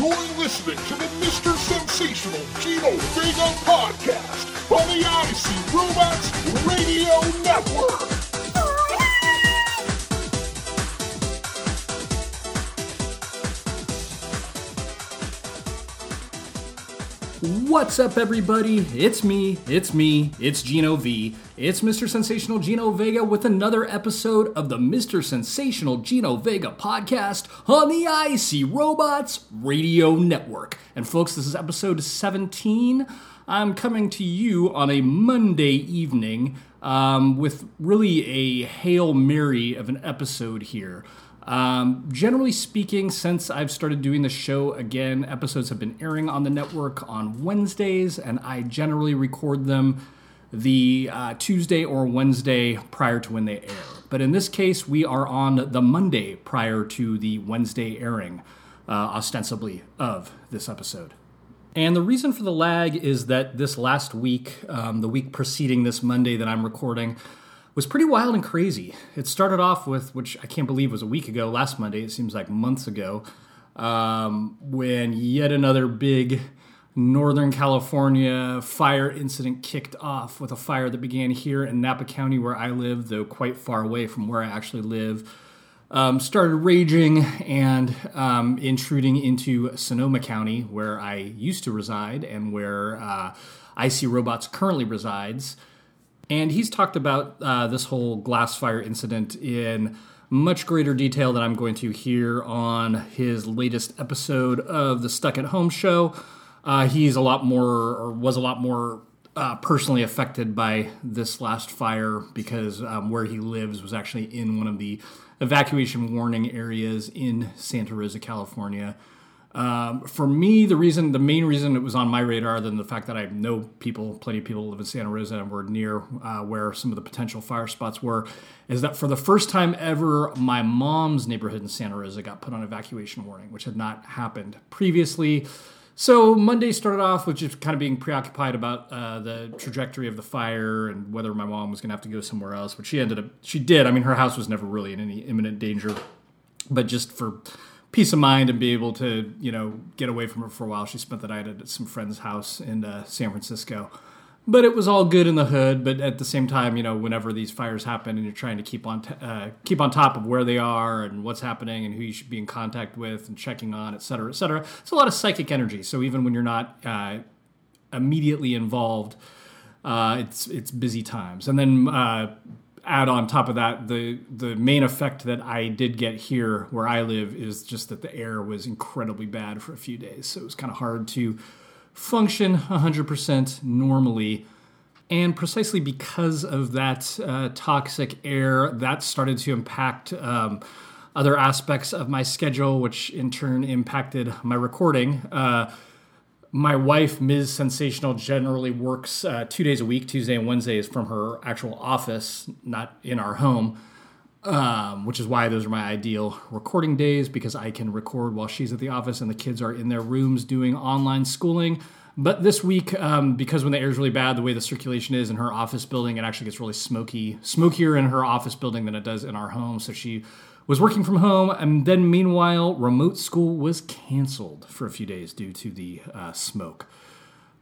You're listening to the Mr. Sensational Gino Vega podcast on the IC Robots Radio Network. What's up, everybody? It's me, it's me, it's Gino V. It's Mr. Sensational Gino Vega with another episode of the Mr. Sensational Gino Vega podcast on the Icy Robots Radio Network. And, folks, this is episode 17. I'm coming to you on a Monday evening um, with really a Hail Mary of an episode here. Um, generally speaking, since I've started doing the show again, episodes have been airing on the network on Wednesdays, and I generally record them the uh, Tuesday or Wednesday prior to when they air. But in this case, we are on the Monday prior to the Wednesday airing, uh, ostensibly, of this episode. And the reason for the lag is that this last week, um, the week preceding this Monday that I'm recording, was pretty wild and crazy. It started off with, which I can't believe was a week ago, last Monday, it seems like months ago, um, when yet another big Northern California fire incident kicked off with a fire that began here in Napa County, where I live, though quite far away from where I actually live. Um, started raging and um, intruding into Sonoma County, where I used to reside and where uh, IC Robots currently resides. And he's talked about uh, this whole glass fire incident in much greater detail than I'm going to here on his latest episode of the Stuck at Home show. Uh, he's a lot more, or was a lot more uh, personally affected by this last fire because um, where he lives was actually in one of the evacuation warning areas in Santa Rosa, California. Um, for me, the reason, the main reason it was on my radar, than the fact that I know people, plenty of people live in Santa Rosa and were near uh, where some of the potential fire spots were, is that for the first time ever, my mom's neighborhood in Santa Rosa got put on evacuation warning, which had not happened previously. So Monday started off with just kind of being preoccupied about uh, the trajectory of the fire and whether my mom was going to have to go somewhere else, which she ended up, she did. I mean, her house was never really in any imminent danger, but just for peace of mind and be able to you know get away from her for a while. She spent the night at some friend's house in uh, San Francisco. But it was all good in the hood. But at the same time, you know, whenever these fires happen and you're trying to keep on t- uh, keep on top of where they are and what's happening and who you should be in contact with and checking on, et cetera, et cetera, it's a lot of psychic energy. So even when you're not uh, immediately involved, uh, it's it's busy times. And then uh, add on top of that the the main effect that I did get here where I live is just that the air was incredibly bad for a few days. So it was kind of hard to function 100% normally. And precisely because of that uh, toxic air, that started to impact um, other aspects of my schedule, which in turn impacted my recording. Uh, my wife, Ms. Sensational, generally works uh, two days a week, Tuesday and Wednesdays, from her actual office, not in our home, um, which is why those are my ideal recording days because I can record while she's at the office and the kids are in their rooms doing online schooling. But this week, um, because when the air is really bad, the way the circulation is in her office building, it actually gets really smoky, smokier in her office building than it does in our home. So she was working from home, and then meanwhile, remote school was canceled for a few days due to the uh, smoke.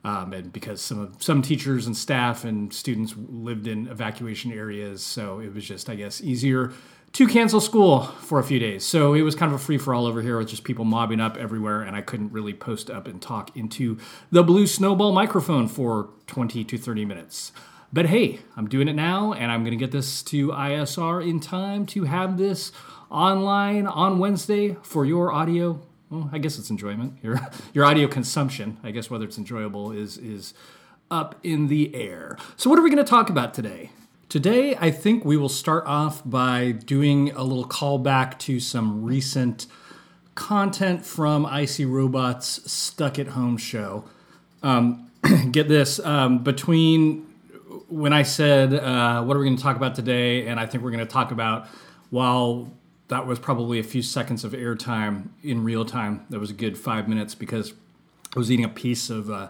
Um, and because some of, some teachers and staff and students lived in evacuation areas, so it was just, I guess, easier to cancel school for a few days. So it was kind of a free for all over here with just people mobbing up everywhere, and I couldn't really post up and talk into the blue snowball microphone for 20 to 30 minutes. But hey, I'm doing it now, and I'm going to get this to ISR in time to have this online on Wednesday for your audio. Well, I guess it's enjoyment. Your your audio consumption, I guess whether it's enjoyable is is up in the air. So what are we going to talk about today? Today, I think we will start off by doing a little callback to some recent content from Icy Robots Stuck at Home show. Um, get this um, between when I said, uh, What are we going to talk about today? and I think we're going to talk about while that was probably a few seconds of airtime in real time. That was a good five minutes because I was eating a piece of uh,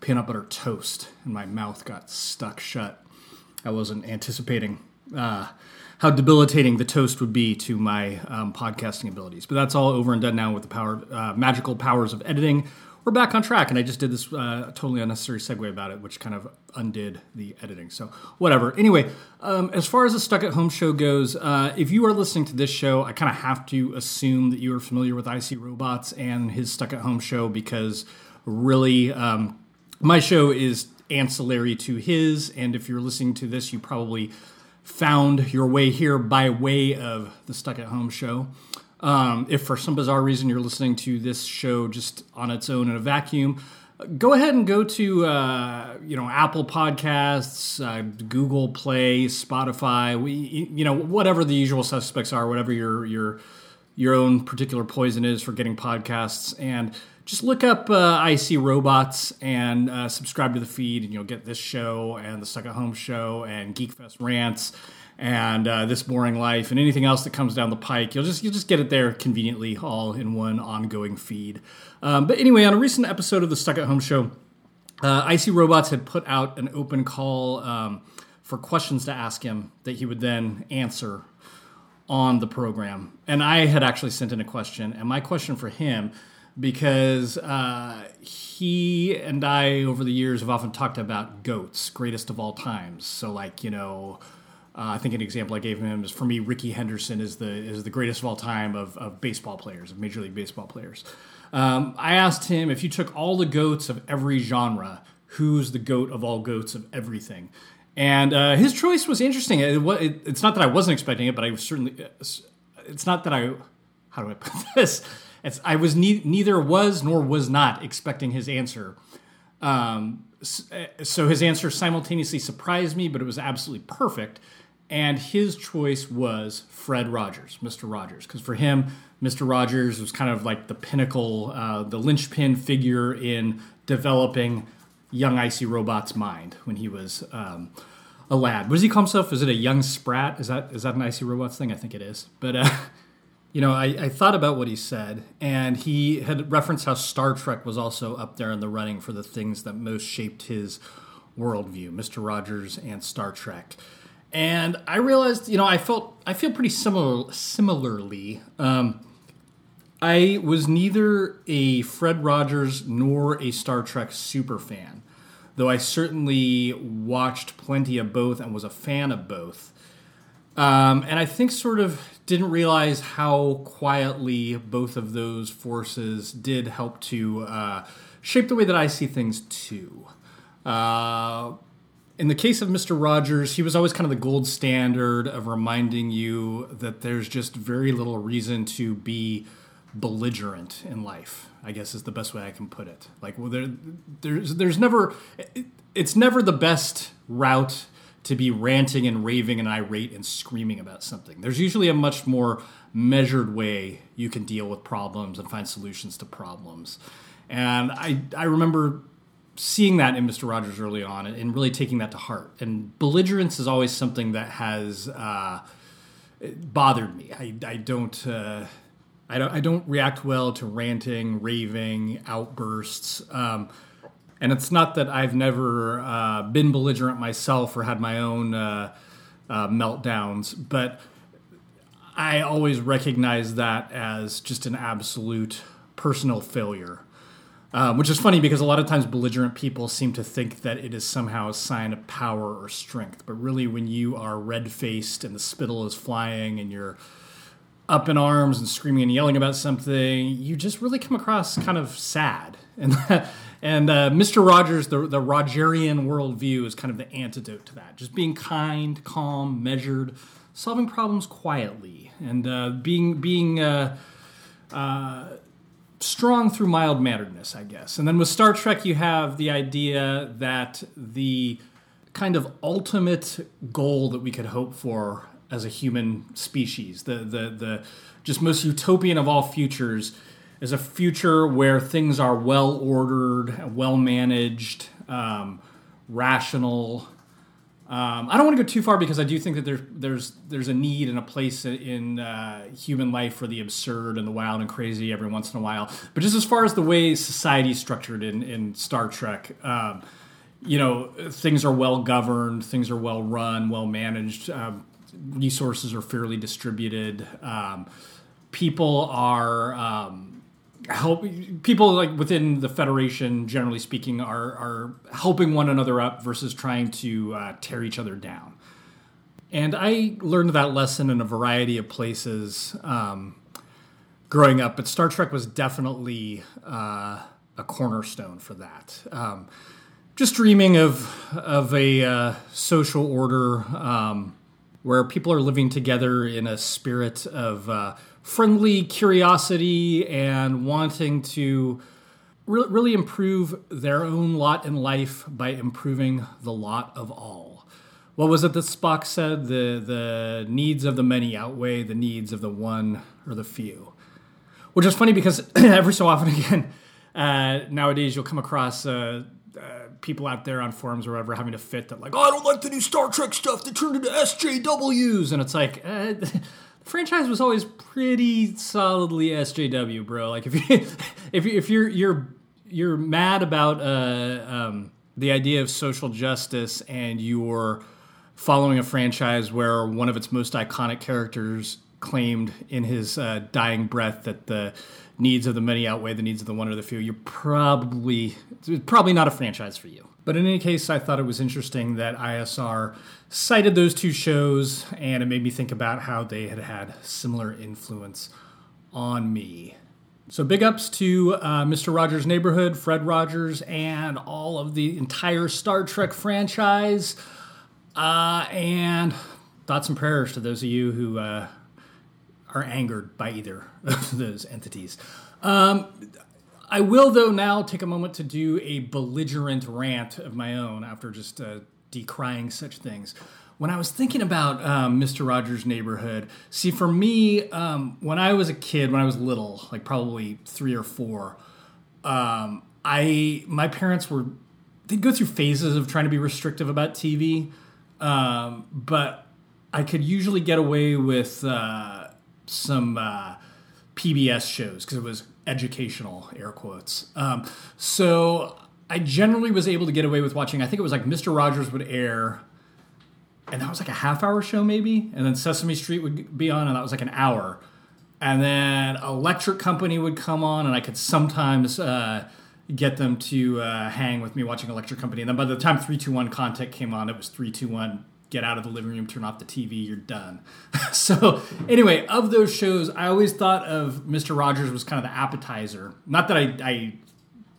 peanut butter toast and my mouth got stuck shut. I wasn't anticipating uh, how debilitating the toast would be to my um, podcasting abilities. But that's all over and done now with the power, uh, magical powers of editing. We're back on track, and I just did this uh, totally unnecessary segue about it, which kind of undid the editing. So whatever. Anyway, um, as far as the Stuck at Home show goes, uh, if you are listening to this show, I kind of have to assume that you are familiar with IC Robots and his Stuck at Home show because really, um, my show is ancillary to his, and if you're listening to this, you probably found your way here by way of the Stuck at Home show. Um, if for some bizarre reason you're listening to this show just on its own in a vacuum, go ahead and go to uh, you know Apple Podcasts, uh, Google Play, Spotify, we, you know whatever the usual suspects are, whatever your your your own particular poison is for getting podcasts, and just look up uh, IC Robots and uh, subscribe to the feed, and you'll get this show and the Stuck at Home show and Geekfest rants and uh, this boring life and anything else that comes down the pike. You'll just you'll just get it there conveniently, all in one ongoing feed. Um, but anyway, on a recent episode of the Stuck at Home show, uh, IC Robots had put out an open call um, for questions to ask him that he would then answer on the program. And I had actually sent in a question, and my question for him because uh, he and I over the years have often talked about goats, greatest of all times. So like you know uh, I think an example I gave him is for me, Rickey Henderson is the is the greatest of all time of, of baseball players, of Major League Baseball players. Um, I asked him if you took all the goats of every genre, who's the goat of all goats of everything? And uh, his choice was interesting. It, it, it's not that I wasn't expecting it, but I certainly. It's not that I. How do I put this? It's, I was ne- neither was nor was not expecting his answer. Um, so his answer simultaneously surprised me, but it was absolutely perfect and his choice was Fred Rogers, Mr. Rogers, because for him, Mr. Rogers was kind of like the pinnacle, uh, the linchpin figure in developing young icy robot's mind when he was um, a lad. What does he call himself? Is it a young sprat? Is that is that an icy robots thing? I think it is. But uh, you know, I, I thought about what he said, and he had referenced how Star Trek was also up there in the running for the things that most shaped his worldview, Mr. Rogers and Star Trek and I realized, you know, I felt I feel pretty similar similarly. Um, I was neither a Fred Rogers nor a Star Trek super fan, though I certainly watched plenty of both and was a fan of both. Um, and I think sort of didn't realize how quietly both of those forces did help to uh, shape the way that I see things too. Uh, in the case of Mr. Rogers, he was always kind of the gold standard of reminding you that there's just very little reason to be belligerent in life. I guess is the best way I can put it. Like, well, there, there's there's never, it's never the best route to be ranting and raving and irate and screaming about something. There's usually a much more measured way you can deal with problems and find solutions to problems. And I I remember seeing that in Mr. Rogers early on and really taking that to heart. And belligerence is always something that has uh, bothered me. I, I don't. Uh, I don't, I don't react well to ranting, raving, outbursts. Um, and it's not that I've never uh, been belligerent myself or had my own uh, uh, meltdowns, but I always recognize that as just an absolute personal failure. Um, which is funny because a lot of times belligerent people seem to think that it is somehow a sign of power or strength. But really, when you are red faced and the spittle is flying and you're up in arms and screaming and yelling about something, you just really come across kind of sad. And and uh, Mr. Rogers, the the Rogerian worldview, is kind of the antidote to that. Just being kind, calm, measured, solving problems quietly, and uh, being being. Uh, uh strong through mild manneredness, I guess. And then with Star Trek, you have the idea that the kind of ultimate goal that we could hope for as a human species, the the the just most utopian of all futures, is a future where things are well ordered, well managed, um, rational, um, I don't want to go too far because I do think that there's there's there's a need and a place in uh, human life for the absurd and the wild and crazy every once in a while. But just as far as the way society is structured in in Star Trek, um, you know, things are well governed, things are well run, well managed. Um, resources are fairly distributed. Um, people are um, help people like within the federation, generally speaking, are are helping one another up versus trying to uh, tear each other down. And I learned that lesson in a variety of places um, growing up, but Star Trek was definitely uh, a cornerstone for that. Um, just dreaming of of a uh, social order um, where people are living together in a spirit of uh, friendly curiosity and wanting to re- really improve their own lot in life by improving the lot of all. What was it that Spock said? The the needs of the many outweigh the needs of the one or the few. Which is funny because every so often again, uh, nowadays you'll come across uh, uh, people out there on forums or whatever having to fit that like, oh, I don't like the new Star Trek stuff. They turned into SJWs, and it's like. Franchise was always pretty solidly SJW, bro. Like if you if you, if you're you're you're mad about uh, um, the idea of social justice and you're following a franchise where one of its most iconic characters claimed in his uh, dying breath that the needs of the many outweigh the needs of the one or the few, you're probably probably not a franchise for you. But in any case, I thought it was interesting that ISR cited those two shows, and it made me think about how they had had similar influence on me. So big ups to uh, Mr. Rogers' Neighborhood, Fred Rogers, and all of the entire Star Trek franchise. Uh, and thoughts and prayers to those of you who uh, are angered by either of those entities. Um, I will, though, now take a moment to do a belligerent rant of my own after just uh, decrying such things. When I was thinking about um, Mr. Rogers' Neighborhood, see, for me, um, when I was a kid, when I was little, like probably three or four, um, I my parents were they'd go through phases of trying to be restrictive about TV, um, but I could usually get away with uh, some uh, PBS shows because it was educational, air quotes. Um, so I generally was able to get away with watching. I think it was like Mister Rogers would air, and that was like a half hour show maybe, and then Sesame Street would be on, and that was like an hour, and then Electric Company would come on, and I could sometimes. Uh, get them to uh, hang with me watching Electric Company. And then by the time 321 Contact came on, it was 321 get out of the living room, turn off the TV, you're done. so, anyway, of those shows, I always thought of Mr. Rogers was kind of the appetizer. Not that I, I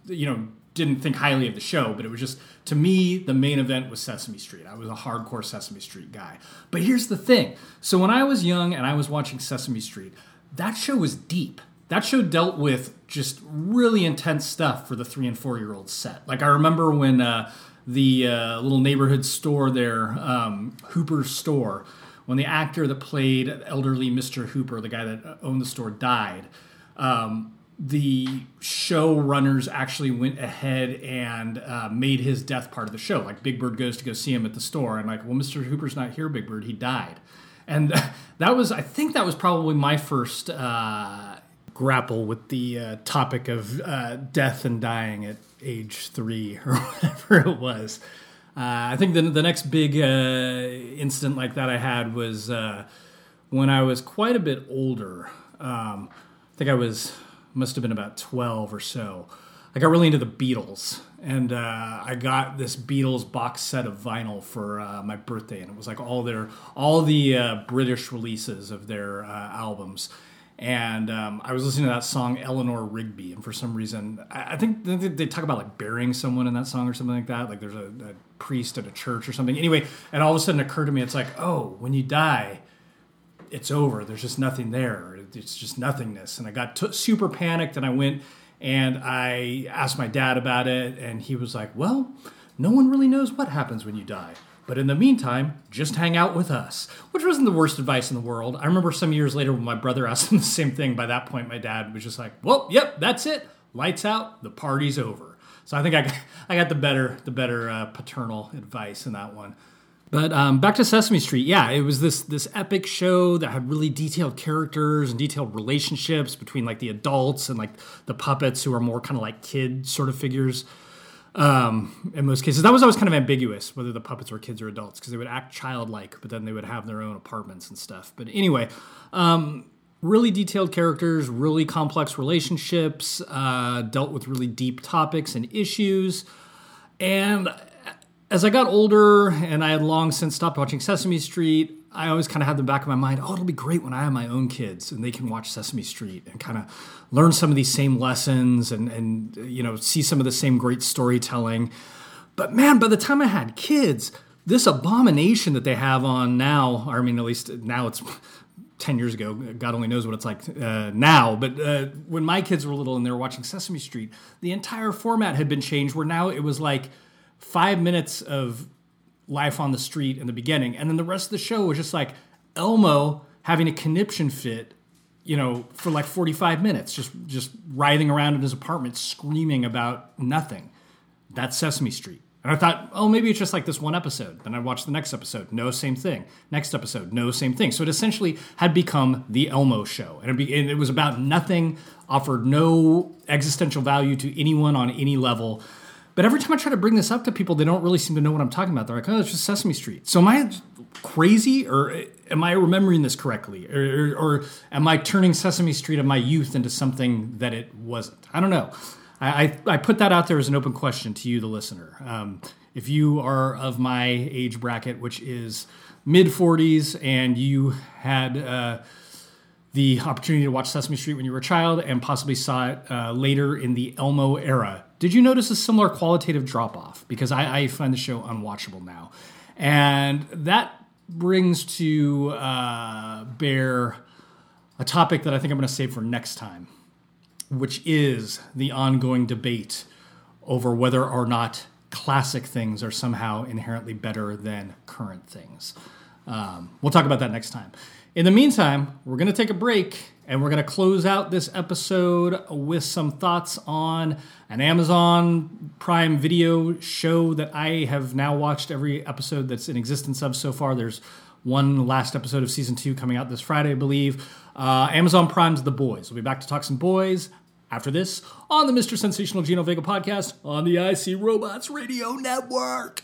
you know, didn't think highly of the show, but it was just to me the main event was Sesame Street. I was a hardcore Sesame Street guy. But here's the thing. So when I was young and I was watching Sesame Street, that show was deep. That show dealt with just really intense stuff for the 3 and 4 year old set. Like I remember when uh, the uh, little neighborhood store there, um, Hooper's store, when the actor that played elderly Mr. Hooper, the guy that owned the store, died. Um, the showrunners actually went ahead and uh, made his death part of the show. Like Big Bird goes to go see him at the store, and like, well, Mr. Hooper's not here, Big Bird. He died, and that was, I think, that was probably my first uh, grapple with the uh, topic of uh, death and dying at age three or whatever it was. Uh, I think the, the next big uh, incident like that I had was when I was quite a bit older. Um, I think I was, must have been about 12 or so. I got really into the Beatles, and uh, I got this Beatles box set of vinyl for uh, my birthday, and it was like all their all the uh, British releases of their albums and um, I was listening to that song Eleanor Rigby, and for some reason, I, I think they talk about like burying someone in that song or something like that. Like there's a, a, priest at a church or something. Anyway, and all of a sudden it occurred to me, it's like, oh, when you die, it's over. There's just nothing there. It's just nothingness. And I got t- super panicked, and I went and I asked my dad about it, and he was like, well, no one really knows what happens when you die. But in the meantime, just hang out with us, which wasn't the worst advice in the world. I remember some years later when my brother asked him the same thing. By that point, my dad was just like, "Well, yep, that's it. Lights out. The party's over." So I think I got, I got the better the better uh, paternal advice in that one. But um, back to Sesame Street, yeah, it was this this epic show that had really detailed characters and detailed relationships between like the adults and like the puppets who are more kind of like kid sort of figures. um, in most cases. That was always kind of ambiguous whether the puppets were kids or adults because they would act childlike, but then they would have their own apartments and stuff. But anyway, um, really detailed characters, really complex relationships, uh, dealt with really deep topics and issues. And as I got older and I had long since stopped watching Sesame Street, I always kind of had the back of my mind, oh, it'll be great when I have my own kids and they can watch Sesame Street and kind of learn some of these same lessons and, and you know see some of the same great storytelling. But man, by the time I had kids, this abomination that they have on now, I mean, at least now it's 10 years ago. God only knows what it's like uh, now. But uh, when my kids were little and they were watching Sesame Street, the entire format had been changed where now it was like five minutes of life on the street in the beginning, and then the rest of the show was just like Elmo having a conniption fit, you know, for like 45 minutes, just just writhing around in his apartment screaming about nothing. That's Sesame Street. And I thought, oh, maybe it's just like this one episode. Then I watched the next episode. No, same thing. Next episode, no, same thing. So it essentially had become the Elmo show. And it, be, and it was about nothing, offered no existential value to anyone on any level. But every time I try to bring this up to people, they don't really seem to know what I'm talking about. They're like, "Oh, it's just Sesame Street." So am I crazy, or am I remembering this correctly, or, or, am I turning Sesame Street of my youth into something that it wasn't? I don't know. I, I, I put that out there as an open question to you, the listener. Um, if you are of my age bracket, which is mid 40s, and you had uh, the opportunity to watch Sesame Street when you were a child and possibly saw it uh, later in the Elmo era, did you notice a similar qualitative drop off? Because I, I, find the show unwatchable now. And that brings to uh, bear a topic that I think I'm going to save for next time, which is the ongoing debate over whether or not classic things are somehow inherently better than current things. Um, we'll talk about that next time. In the meantime, we're going to take a break and we're going to close out this episode with some thoughts on an Amazon Prime Video show that I have now watched every episode that's in existence of so far. There's one last episode of season two coming out this Friday, I believe. Uh, Amazon Prime's The Boys. We'll be back to talk some boys after this on the Mr. Sensational Gino Vega podcast on the IC Robots Radio Network.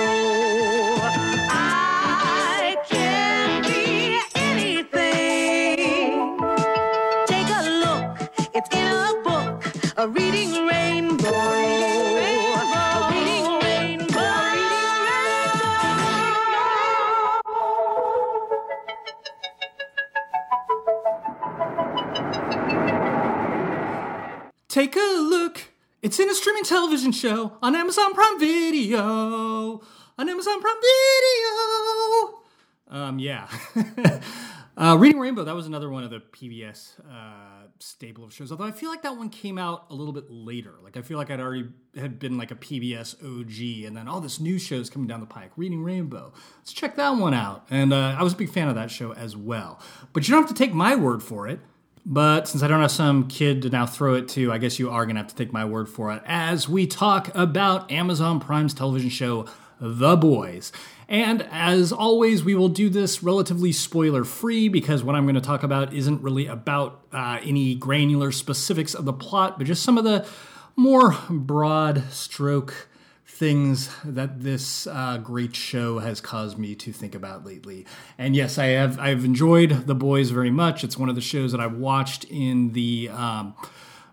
Take a look. It's in a streaming television show on Amazon Prime Video. On Amazon Prime Video. Um, yeah. uh, Reading Rainbow, that was another one of the PBS uh, stable of shows. Although I feel like that one came out a little bit later. Like I feel like I'd already had been like a PBS OG, and then all this new shows coming down the pike. Reading Rainbow, let's check that one out. And uh, I was a big fan of that show as well. But you don't have to take my word for it. But since I don't have some kid to now throw it to, I guess you are going to have to take my word for it as we talk about Amazon Prime's television show, The Boys. And as always, we will do this relatively spoiler free because what I'm going to talk about isn't really about uh, any granular specifics of the plot, but just some of the more broad stroke things that this uh, great show has caused me to think about lately. And yes, I have I've enjoyed The Boys very much. It's one of the shows that I've watched in the um,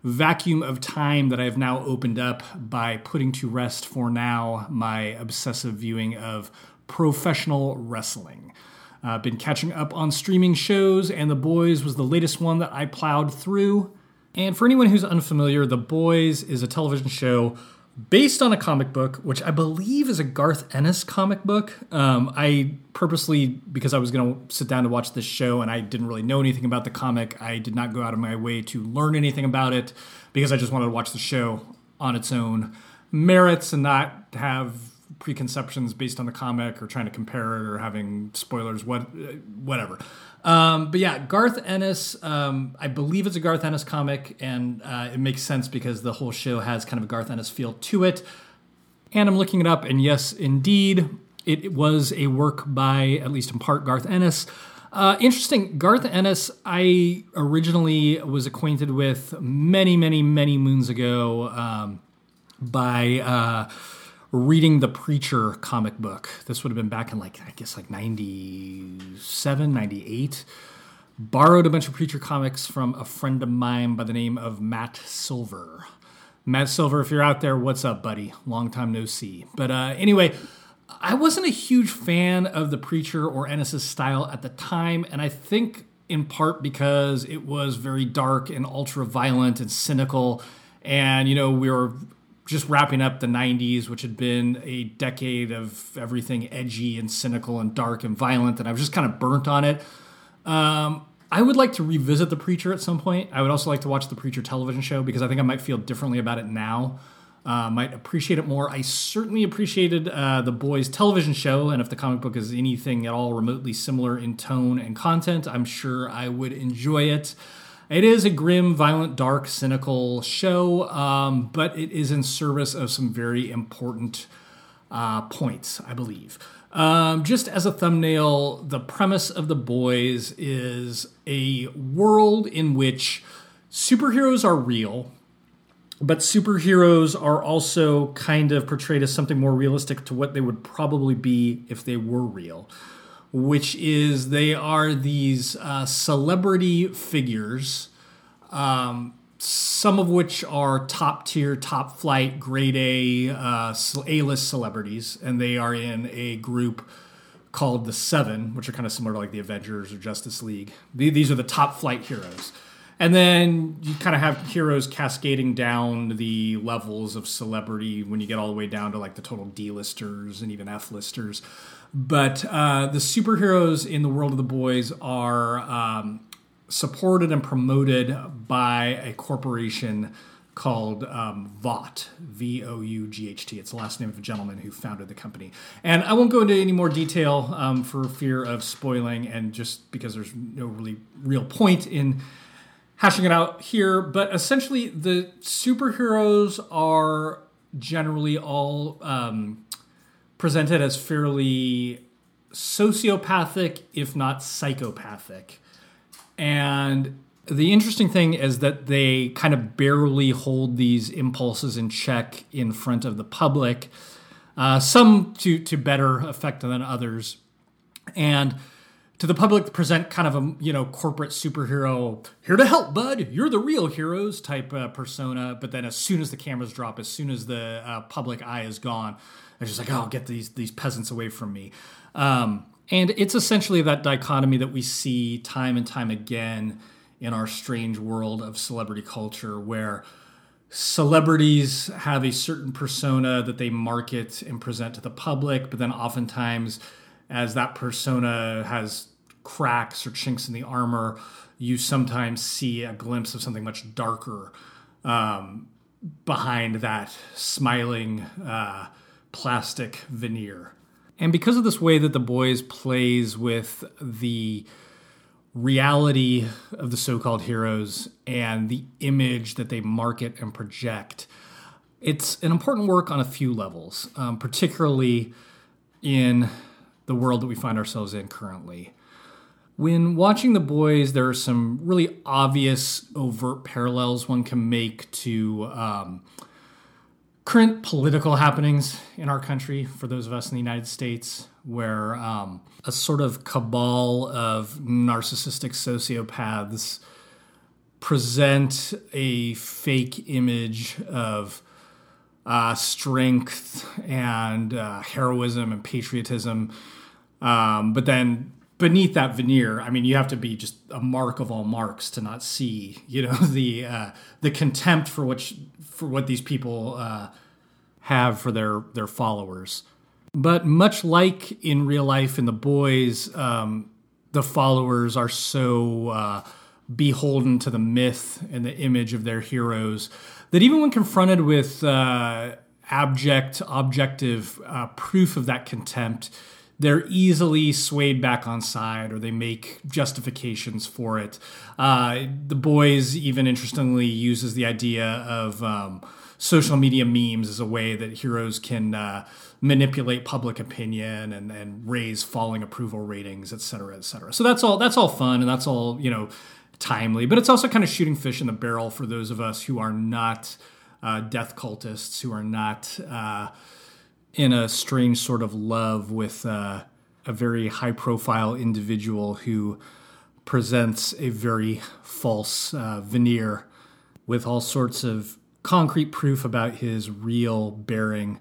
vacuum of time that I have now opened up by putting to rest for now my obsessive viewing of professional wrestling. I've uh, been catching up on streaming shows, and The Boys was the latest one that I plowed through. And for anyone who's unfamiliar, The Boys is a television show based on a comic book, which I believe is a Garth Ennis comic book. Um, I purposely, because I was going to sit down to watch this show and I didn't really know anything about the comic, I did not go out of my way to learn anything about it because I just wanted to watch the show on its own merits and not have preconceptions based on the comic or trying to compare it or having spoilers, what, whatever. Um, but yeah, Garth Ennis, um, I believe it's a Garth Ennis comic, and uh, it makes sense because the whole show has kind of a Garth Ennis feel to it. And I'm looking it up, and yes, indeed, it was a work by, at least in part, Garth Ennis. Uh, interesting. Garth Ennis, I originally was acquainted with many, many, many moons ago um, by uh, reading the Preacher comic book. This would have been back in like, I guess, like 97, 98. Borrowed a bunch of Preacher comics from a friend of mine by the name of Matt Silver. Matt Silver, if you're out there, what's up, buddy? Long time no see. But uh, anyway, I wasn't a huge fan of the Preacher or Ennis's style at the time, and I think in part because it was very dark and ultra violent and cynical. And, you know, we were just wrapping up the 90s, which had been a decade of everything edgy and cynical and dark and violent, and I was just kind of burnt on it. Um, I would like to revisit The Preacher at some point. I would also like to watch The Preacher television show because I think I might feel differently about it now uh, might appreciate it more. I certainly appreciated uh, the boys' television show, and if the comic book is anything at all remotely similar in tone and content, I'm sure I would enjoy it. It is a grim, violent, dark, cynical show, um, but it is in service of some very important uh, points, I believe. Um, just as a thumbnail, the premise of The Boys is a world in which superheroes are real but superheroes are also kind of portrayed as something more realistic to what they would probably be if they were real, which is they are these uh, celebrity figures, um, some of which are top tier, top flight, grade A, uh, A list celebrities, and they are in a group called the Seven, which are kind of similar to like the Avengers or Justice League. These are the top flight heroes. And then you kind of have heroes cascading down the levels of celebrity when you get all the way down to like the total D-listers and even F-listers. But uh, the superheroes in the world of the boys are um, supported and promoted by a corporation called um, Vought, V O U G H T. It's the last name of a gentleman who founded the company. And I won't go into any more detail um, for fear of spoiling and just because there's no really real point in hashing it out here, but essentially the superheroes are generally all um, presented as fairly sociopathic, if not psychopathic. And the interesting thing is that they kind of barely hold these impulses in check in front of the public, uh, some to, to better effect than others. And to the public present kind of a you know corporate superhero here to help bud. You're the real heroes type uh, persona. But then as soon as the cameras drop as soon as the uh, public eye is gone it's just like oh get these these peasants away from me. Um, and it's essentially that dichotomy that we see time and time again in our strange world of celebrity culture where celebrities have a certain persona that they market and present to the public but then oftentimes as that persona has cracks or chinks in the armor, you sometimes see a glimpse of something much darker um, behind that smiling uh, plastic veneer. And because of this way that the boys plays with the reality of the so-called heroes and the image that they market and project, it's an important work on a few levels, um, particularly in the world that we find ourselves in currently. When watching The Boys, there are some really obvious, overt parallels one can make to um, current political happenings in our country, for those of us in the United States, where um, a sort of cabal of narcissistic sociopaths present a fake image of uh, strength and uh, heroism and patriotism. Um, but then beneath that veneer, I mean, you have to be just a mark of all marks to not see, you know, the uh, the contempt for which for what these people uh, have for their their followers. But much like in real life in the boys, um, the followers are so uh, beholden to the myth and the image of their heroes that even when confronted with uh, abject, objective uh, proof of that contempt, they're easily swayed back on side or they make justifications for it. Uh, the boys even interestingly uses the idea of um, social media memes as a way that heroes can uh, manipulate public opinion and, and raise falling approval ratings, et cetera, et cetera. So that's all that's all fun and that's all you know timely, but it's also kind of shooting fish in the barrel for those of us who are not uh, death cultists, who are not uh, in a strange sort of love with uh, a very high profile individual who presents a very false uh, veneer with all sorts of concrete proof about his real bearing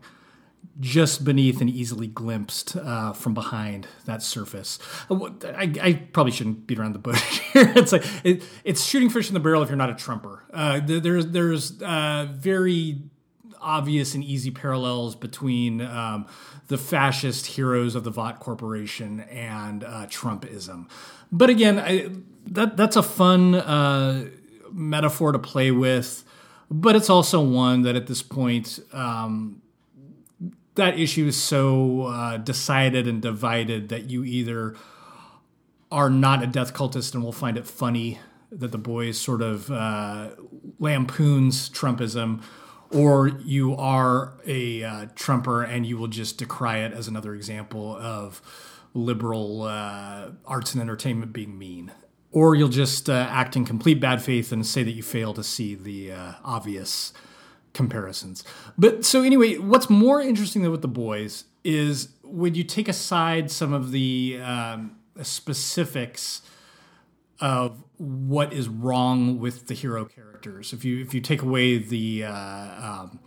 just beneath and easily glimpsed uh, from behind that surface. Uh, I, I, probably shouldn't beat around the bush here. it's like it, it's shooting fish in the barrel if you're not a Trumper. Uh, there's there's uh, very obvious and easy parallels between um, the fascist heroes of the Vought Corporation and uh, Trumpism. But again, I, that that's a fun uh, metaphor to play with. But it's also one that at this point, um, that issue is so uh, decided and divided that you either are not a death cultist and will find it funny that the boys sort of uh, lampoons Trumpism, or you are a uh, Trumper and you will just decry it as another example of liberal uh, arts and entertainment being mean. Or you'll just uh, act in complete bad faith and say that you fail to see the uh, obvious comparisons. But so, anyway, what's more interesting than with the boys is when you take aside some of the um, specifics of what is wrong with the hero characters. If you if you take away the uh, um,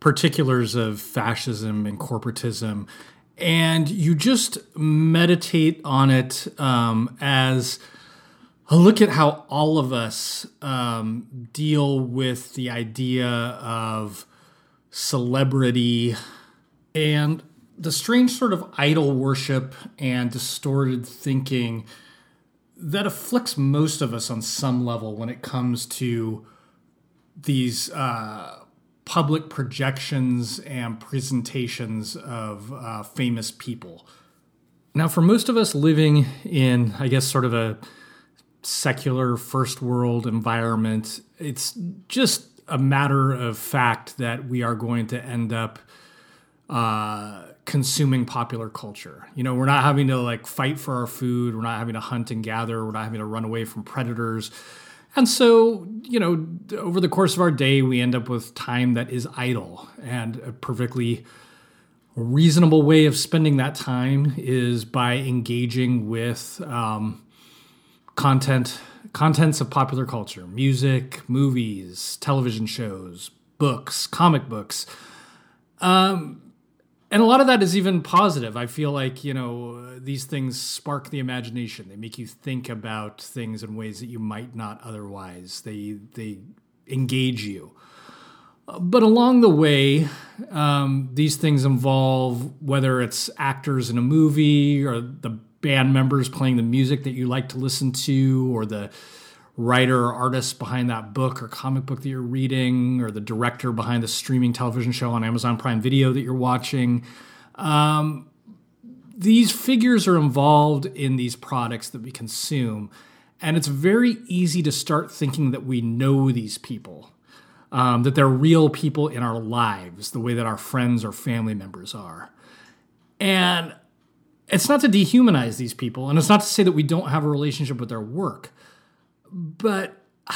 particulars of fascism and corporatism, and you just meditate on it um, as a look at how all of us um, deal with the idea of celebrity and the strange sort of idol worship and distorted thinking that afflicts most of us on some level when it comes to these uh, public projections and presentations of uh, famous people. Now, for most of us living in, I guess, sort of a secular first world environment, it's just a matter of fact that we are going to end up uh, consuming popular culture. You know, we're not having to like fight for our food, we're not having to hunt and gather, we're not having to run away from predators. And so, you know, over the course of our day, we end up with time that is idle. And a perfectly reasonable way of spending that time is by engaging with um, content, contents of popular culture, music, movies, television shows, books, comic books. Um, and a lot of that is even positive. I feel like, you know, these things spark the imagination. They make you think about things in ways that you might not otherwise. They they engage you. But along the way, um, these things involve whether it's actors in a movie or the band members playing the music that you like to listen to or the writer or artist behind that book or comic book that you're reading or the director behind the streaming television show on Amazon Prime Video that you're watching. Um, these figures are involved in these products that we consume, and it's very easy to start thinking that we know these people, um, that they're real people in our lives, the way that our friends or family members are. And it's not to dehumanize these people, and it's not to say that we don't have a relationship with their work but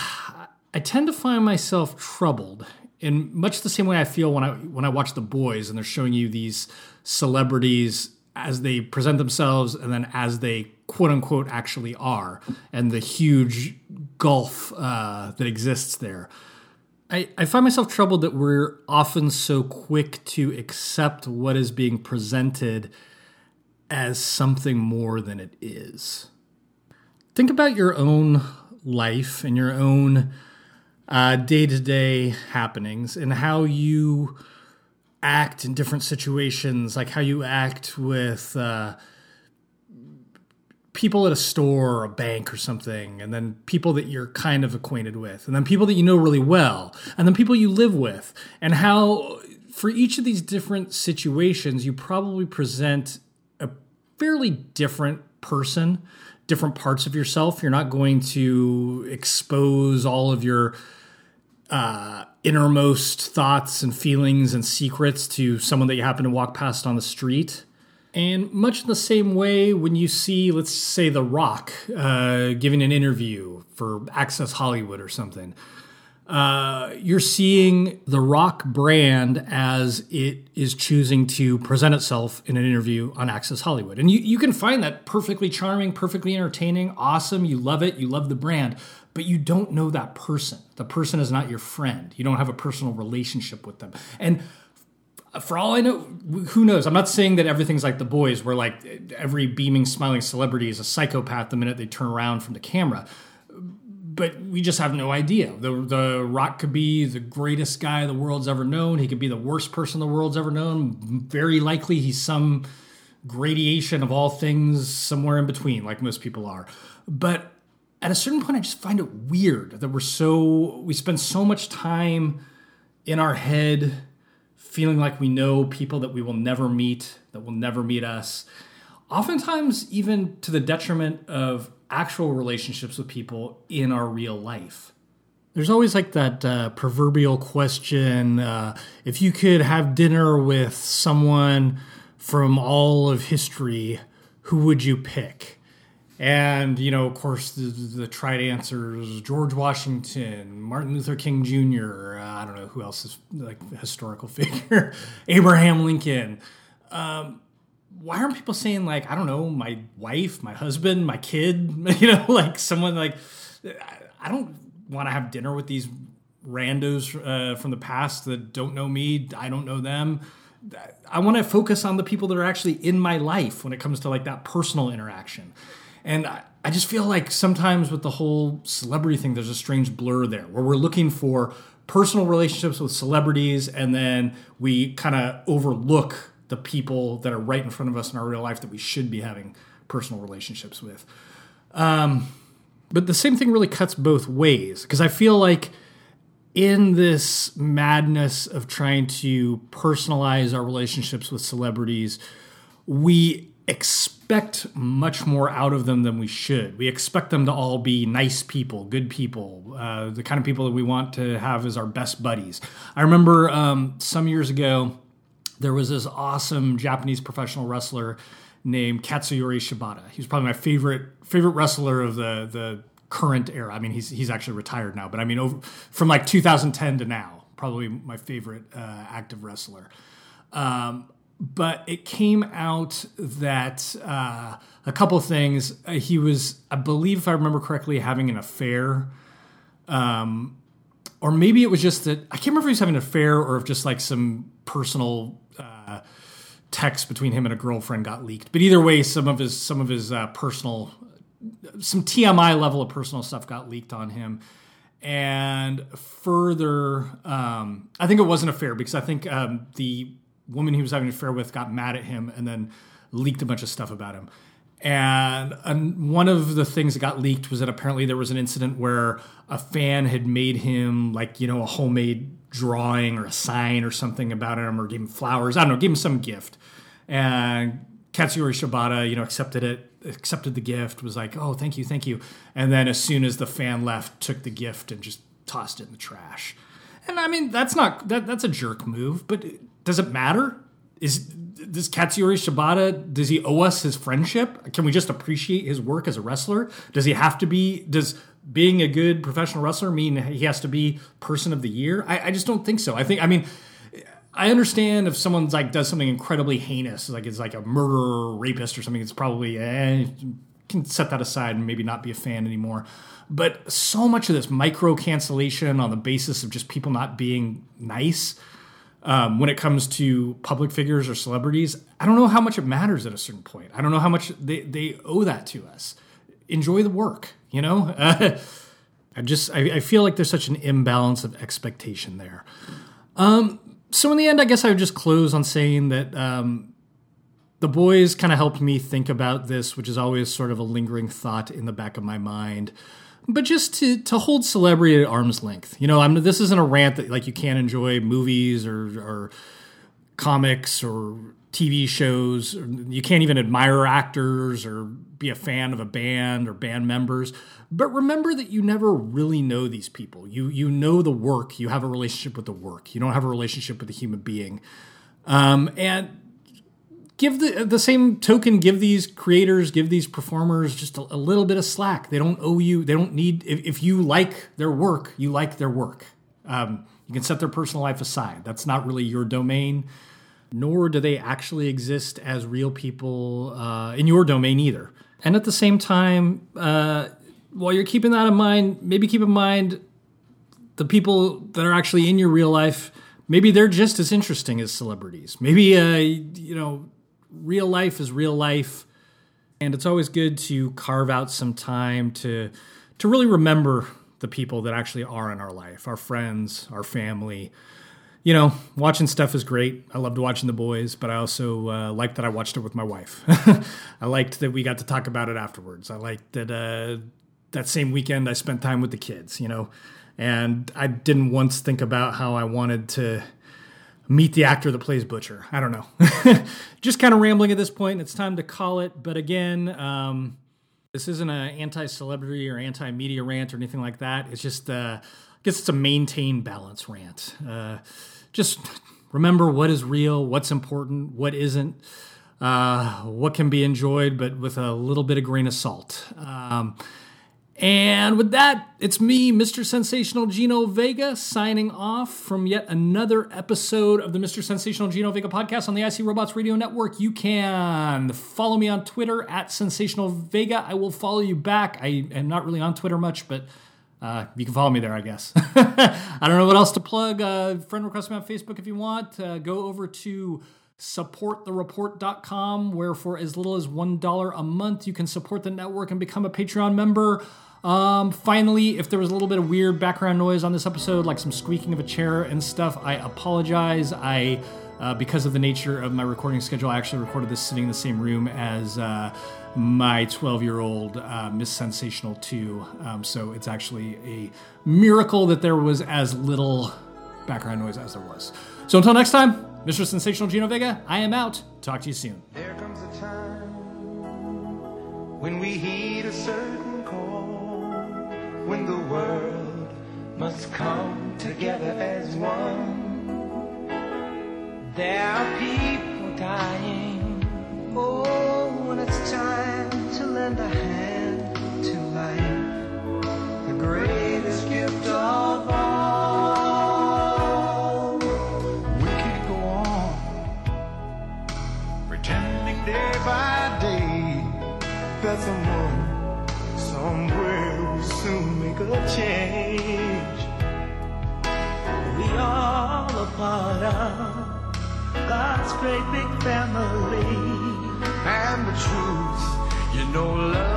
I tend to find myself troubled in much the same way I feel when I when I watch The Boys and they're showing you these celebrities as they present themselves and then as they quote unquote actually are and the huge gulf uh, that exists there. I, I find myself troubled that we're often so quick to accept what is being presented as something more than it is. Think about your own life and your own day to day happenings and how you act in different situations, like how you act with uh, people at a store or a bank or something, and then people that you're kind of acquainted with, and then people that you know really well, and then people you live with, and how for each of these different situations, you probably present a fairly different person, different parts of yourself. You're not going to expose all of your uh, innermost thoughts and feelings and secrets to someone that you happen to walk past on the street. And much in the same way, when you see, let's say, The Rock uh, giving an interview for Access Hollywood or something, uh, you're seeing the Rock brand as it is choosing to present itself in an interview on Access Hollywood. And you, you can find that perfectly charming, perfectly entertaining, awesome. You love it, you love the brand, but you don't know that person. The person is not your friend. You don't have a personal relationship with them. And for all I know, who knows? I'm not saying that everything's like the boys, where like every beaming, smiling celebrity is a psychopath the minute they turn around from the camera but we just have no idea. The the Rock could be the greatest guy the world's ever known. He could be the worst person the world's ever known. Very likely he's some gradation of all things somewhere in between, like most people are. But at a certain point, I just find it weird that we're so we spend so much time in our head feeling like we know people that we will never meet, that will never meet us. Oftentimes, even to the detriment of actual relationships with people in our real life. There's always like that uh, proverbial question uh, if you could have dinner with someone from all of history, who would you pick? And, you know, of course, the, the tried answers George Washington, Martin Luther King Jr., uh, I don't know who else is like historical figure, Abraham Lincoln. Um, why aren't people saying like I don't know my wife, my husband, my kid, you know, like someone like I don't want to have dinner with these randos uh, from the past that don't know me, I don't know them. I want to focus on the people that are actually in my life when it comes to like that personal interaction. And I, I just feel like sometimes with the whole celebrity thing, there's a strange blur there where we're looking for personal relationships with celebrities and then we kind of overlook the people that are right in front of us in our real life that we should be having personal relationships with. Um, but the same thing really cuts both ways because I feel like in this madness of trying to personalize our relationships with celebrities, we expect much more out of them than we should. We expect them to all be nice people, good people, uh, the kind of people that we want to have as our best buddies. I remember um, some years ago, there was this awesome Japanese professional wrestler named Katsuyori Shibata. He was probably my favorite favorite wrestler of the the current era. I mean, he's he's actually retired now, but I mean, over, from like 2010 to now, probably my favorite uh, active wrestler. Um, but it came out that uh, a couple things. Uh, he was, I believe, if I remember correctly, having an affair. Um, or maybe it was just that I can't remember if he was having an affair or if just like some personal text between him and a girlfriend got leaked. But either way, some of his some of his uh, personal, some TMI level of personal stuff got leaked on him. And further, um, I think it wasn't a affair because I think um, the woman he was having an affair with got mad at him and then leaked a bunch of stuff about him. And, and one of the things that got leaked was that apparently there was an incident where a fan had made him like you know a homemade drawing or a sign or something about him or gave him flowers. I don't know, gave him some gift. And Katsuyori Shibata, you know, accepted it, accepted the gift, was like, oh, thank you, thank you. And then as soon as the fan left, took the gift and just tossed it in the trash. And I mean, that's not that that's a jerk move, but does it matter? Is does Katsuyori Shibata does he owe us his friendship? Can we just appreciate his work as a wrestler? Does he have to be does being a good professional wrestler mean he has to be person of the year? I, I just don't think so. I think I mean I understand if someone's like does something incredibly heinous, like it's like a murderer, rapist, or something. It's probably eh, can set that aside and maybe not be a fan anymore. But so much of this micro cancellation on the basis of just people not being nice um, when it comes to public figures or celebrities, I don't know how much it matters at a certain point. I don't know how much they, they owe that to us. Enjoy the work, you know? Uh, I just, I, I, feel like there's such an imbalance of expectation there. Um, so in the end, I guess I would just close on saying that um, the boys kind of helped me think about this, which is always sort of a lingering thought in the back of my mind but just to to hold celebrity at arm's length. You know, I'm this isn't a rant that like you can't enjoy movies or or comics or TV shows. You can't even admire actors or be a fan of a band or band members. But remember that you never really know these people. You you know the work. You have a relationship with the work. You don't have a relationship with a human being. Um, and give the the same token. Give these creators, give these performers just a, a little bit of slack. They don't owe you. They don't need. If, if you like their work, you like their work. Um, you can set their personal life aside. That's not really your domain nor do they actually exist as real people uh, in your domain either. And at the same time, uh, while you're keeping that in mind, maybe keep in mind the people that are actually in your real life. Maybe they're just as interesting as celebrities. Maybe uh, you know, real life is real life, and it's always good to carve out some time to to really remember the people that actually are in our life, our friends, our family you know, watching stuff is great. I loved watching The Boys, but I also uh, liked that I watched it with my wife. I liked that we got to talk about it afterwards. I liked that uh, that same weekend I spent time with the kids, you know, and I didn't once think about how I wanted to meet the actor that plays Butcher. I don't know. Just kind of rambling at this point. It's time to call it. But again, um, this isn't an anti-celebrity or anti-media rant or anything like that. It's just uh, I guess it's a maintain balance rant. Uh, just remember what is real, what's important, what isn't, uh, what can be enjoyed, but with a little bit of grain of salt. Um, and with that, it's me, Mr. Sensational Gino Vega, signing off from yet another episode of the Mr. Sensational Gino Vega podcast on the IC Robots Radio Network. You can follow me on Twitter at Sensational Vega. I will follow you back. I am not really on Twitter much, but uh, you can follow me there, I guess. I don't know what else to plug. Uh, friend request me on Facebook if you want. Uh, go over to supportthereport.com, where for as little as $1 a month, you can support the network and become a Patreon member. Um, finally, if there was a little bit of weird background noise on this episode, like some squeaking of a chair and stuff, I apologize. I, uh, because of the nature of my recording schedule, I actually recorded this sitting in the same room as uh, my 12 year old uh, Miss Sensational 2. Um, so it's actually a miracle that there was as little background noise as there was. So until next time, Mr. Sensational Gino Vega, I am out. Talk to you soon. There comes a time when we heed a certain call, when the world must come together as one. There are people dying. Oh, when it's time to lend a hand to life, the greatest gift of all. We can't go on pretending day by day that someone somewhere will soon make a change. We are all a part of God's great big family. Know, love